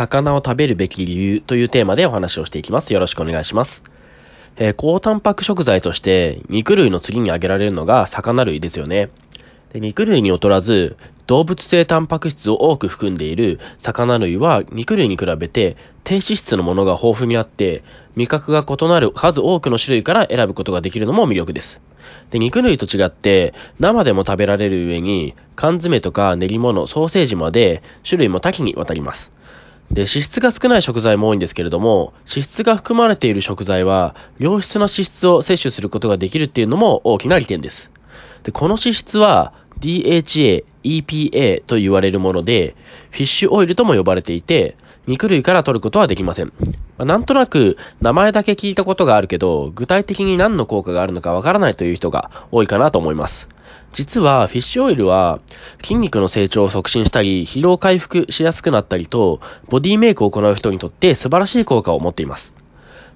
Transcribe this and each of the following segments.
魚を食べるべき理由というテーマでお話をしていきます。よろしくお願いします。えー、高タンパク食材として肉類の次に挙げられるのが魚類ですよね。で肉類に劣らず動物性タンパク質を多く含んでいる魚類は肉類に比べて低脂質のものが豊富にあって味覚が異なる数多くの種類から選ぶことができるのも魅力です。で、肉類と違って生でも食べられる上に缶詰とか練り物、ソーセージまで種類も多岐にわたります。で、脂質が少ない食材も多いんですけれども、脂質が含まれている食材は、良質な脂質を摂取することができるっていうのも大きな利点です。で、この脂質は DHA、EPA と言われるもので、フィッシュオイルとも呼ばれていて、肉類から取ることはできません。ま、なんとなく名前だけ聞いたことがあるけど、具体的に何の効果があるのかわからないという人が多いかなと思います。実はフィッシュオイルは筋肉の成長を促進したり、疲労回復しやすくなったりと、ボディメイクを行う人にとって素晴らしい効果を持っています。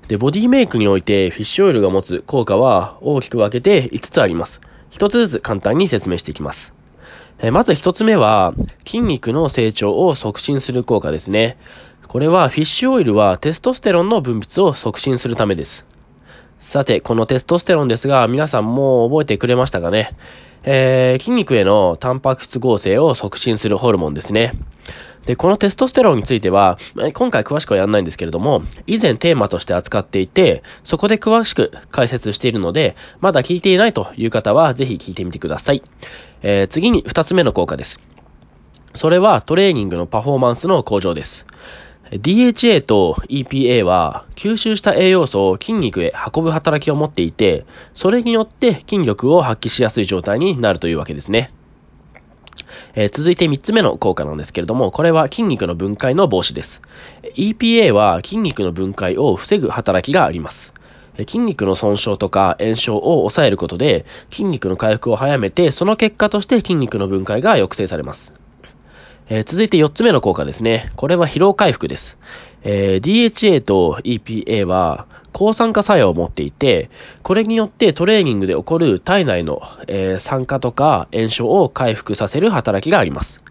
で、ボディメイクにおいてフィッシュオイルが持つ効果は大きく分けて5つあります。1つずつ簡単に説明していきます。えまず1つ目は、筋肉の成長を促進する効果ですね。これはフィッシュオイルはテストステロンの分泌を促進するためです。さて、このテストステロンですが、皆さんもう覚えてくれましたかね？えー、筋肉へのタンパク質合成を促進するホルモンですね。で、このテストステロンについては、今回詳しくはやらないんですけれども、以前テーマとして扱っていて、そこで詳しく解説しているので、まだ聞いていないという方は、ぜひ聞いてみてください。えー、次に2つ目の効果です。それはトレーニングのパフォーマンスの向上です。DHA と EPA は吸収した栄養素を筋肉へ運ぶ働きを持っていて、それによって筋力を発揮しやすい状態になるというわけですね。えー、続いて3つ目の効果なんですけれども、これは筋肉の分解の防止です。EPA は筋肉の分解を防ぐ働きがあります。筋肉の損傷とか炎症を抑えることで筋肉の回復を早めて、その結果として筋肉の分解が抑制されます。えー、続いて4つ目の効果ですね。これは疲労回復です。えー、DHA と EPA は抗酸化作用を持っていて、これによってトレーニングで起こる体内の、えー、酸化とか炎症を回復させる働きがあります。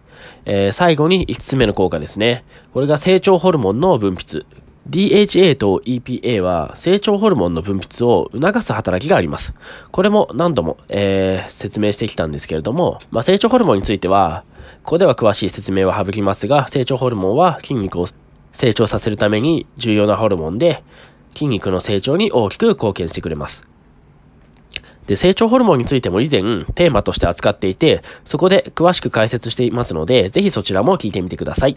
え、最後に5つ目の効果ですね。これが成長ホルモンの分泌。DHA と EPA は成長ホルモンの分泌を促す働きがあります。これも何度も、えー、説明してきたんですけれども、まあ、成長ホルモンについては、ここでは詳しい説明は省きますが、成長ホルモンは筋肉を成長させるために重要なホルモンで、筋肉の成長に大きく貢献してくれます。で、成長ホルモンについても以前テーマとして扱っていて、そこで詳しく解説していますので、ぜひそちらも聞いてみてください。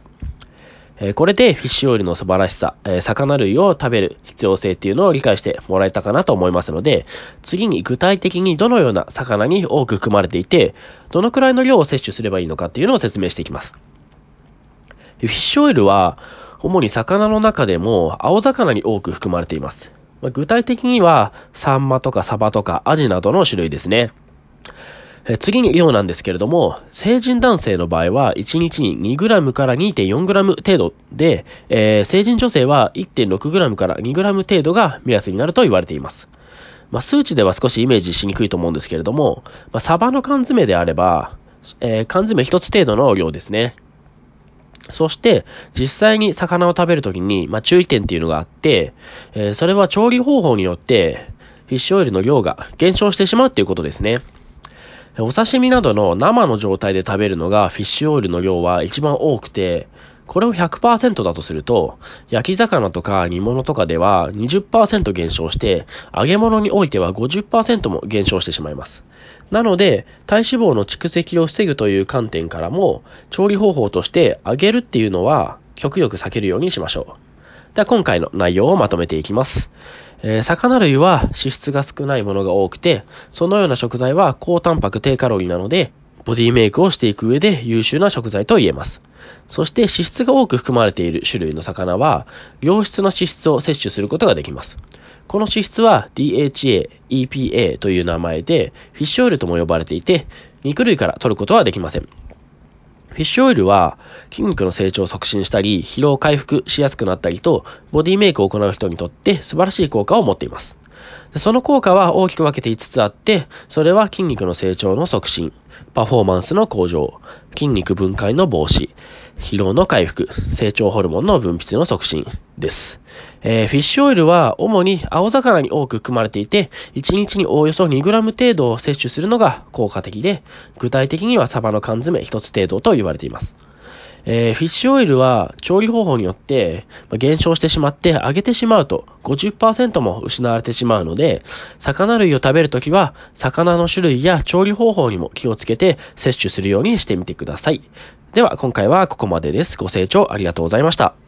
えこれでフィッシュオイルの素晴らしさ、え魚類を食べる必要性っていうのを理解してもらえたかなと思いますので、次に具体的にどのような魚に多く含まれていて、どのくらいの量を摂取すればいいのかっていうのを説明していきます。フィッシュオイルは、主に魚の中でも青魚に多く含まれています。具体的には、サンマとかサバとかアジなどの種類ですね。え次に量なんですけれども、成人男性の場合は1日に 2g から 2.4g 程度で、えー、成人女性は 1.6g から 2g 程度が目安になると言われています。まあ、数値では少しイメージしにくいと思うんですけれども、まあ、サバの缶詰であれば、えー、缶詰1つ程度の量ですね。そして、実際に魚を食べるときに、まあ、注意点っていうのがあって、えー、それは調理方法によって、フィッシュオイルの量が減少してしまうっていうことですね。お刺身などの生の状態で食べるのがフィッシュオイルの量は一番多くて、これを100%だとすると、焼き魚とか煮物とかでは20%減少して、揚げ物においては50%も減少してしまいます。なので、体脂肪の蓄積を防ぐという観点からも、調理方法として揚げるっていうのは極力避けるようにしましょう。では今回の内容をまとめていきます。えー、魚類は脂質が少ないものが多くて、そのような食材は高タンパク低カロリーなので、ボディメイクをしていく上で優秀な食材と言えます。そして脂質が多く含まれている種類の魚は、良質な脂質を摂取することができます。この脂質は DHA、EPA という名前で、フィッシュオイルとも呼ばれていて、肉類から取ることはできません。フィッシュオイルは筋肉の成長を促進したり、疲労回復しやすくなったりと、ボディメイクを行う人にとって素晴らしい効果を持っています。その効果は大きく分けて5つあって、それは筋肉の成長の促進、パフォーマンスの向上、筋肉分解の防止、疲労の回復、成長ホルモンの分泌の促進です。えー、フィッシュオイルは主に青魚に多く含まれていて、1日におおよそ 2g 程度を摂取するのが効果的で、具体的にはサバの缶詰1つ程度と言われています。えー、フィッシュオイルは調理方法によって減少してしまって揚げてしまうと50%も失われてしまうので、魚類を食べるときは魚の種類や調理方法にも気をつけて摂取するようにしてみてください。では今回はここまでです。ご清聴ありがとうございました。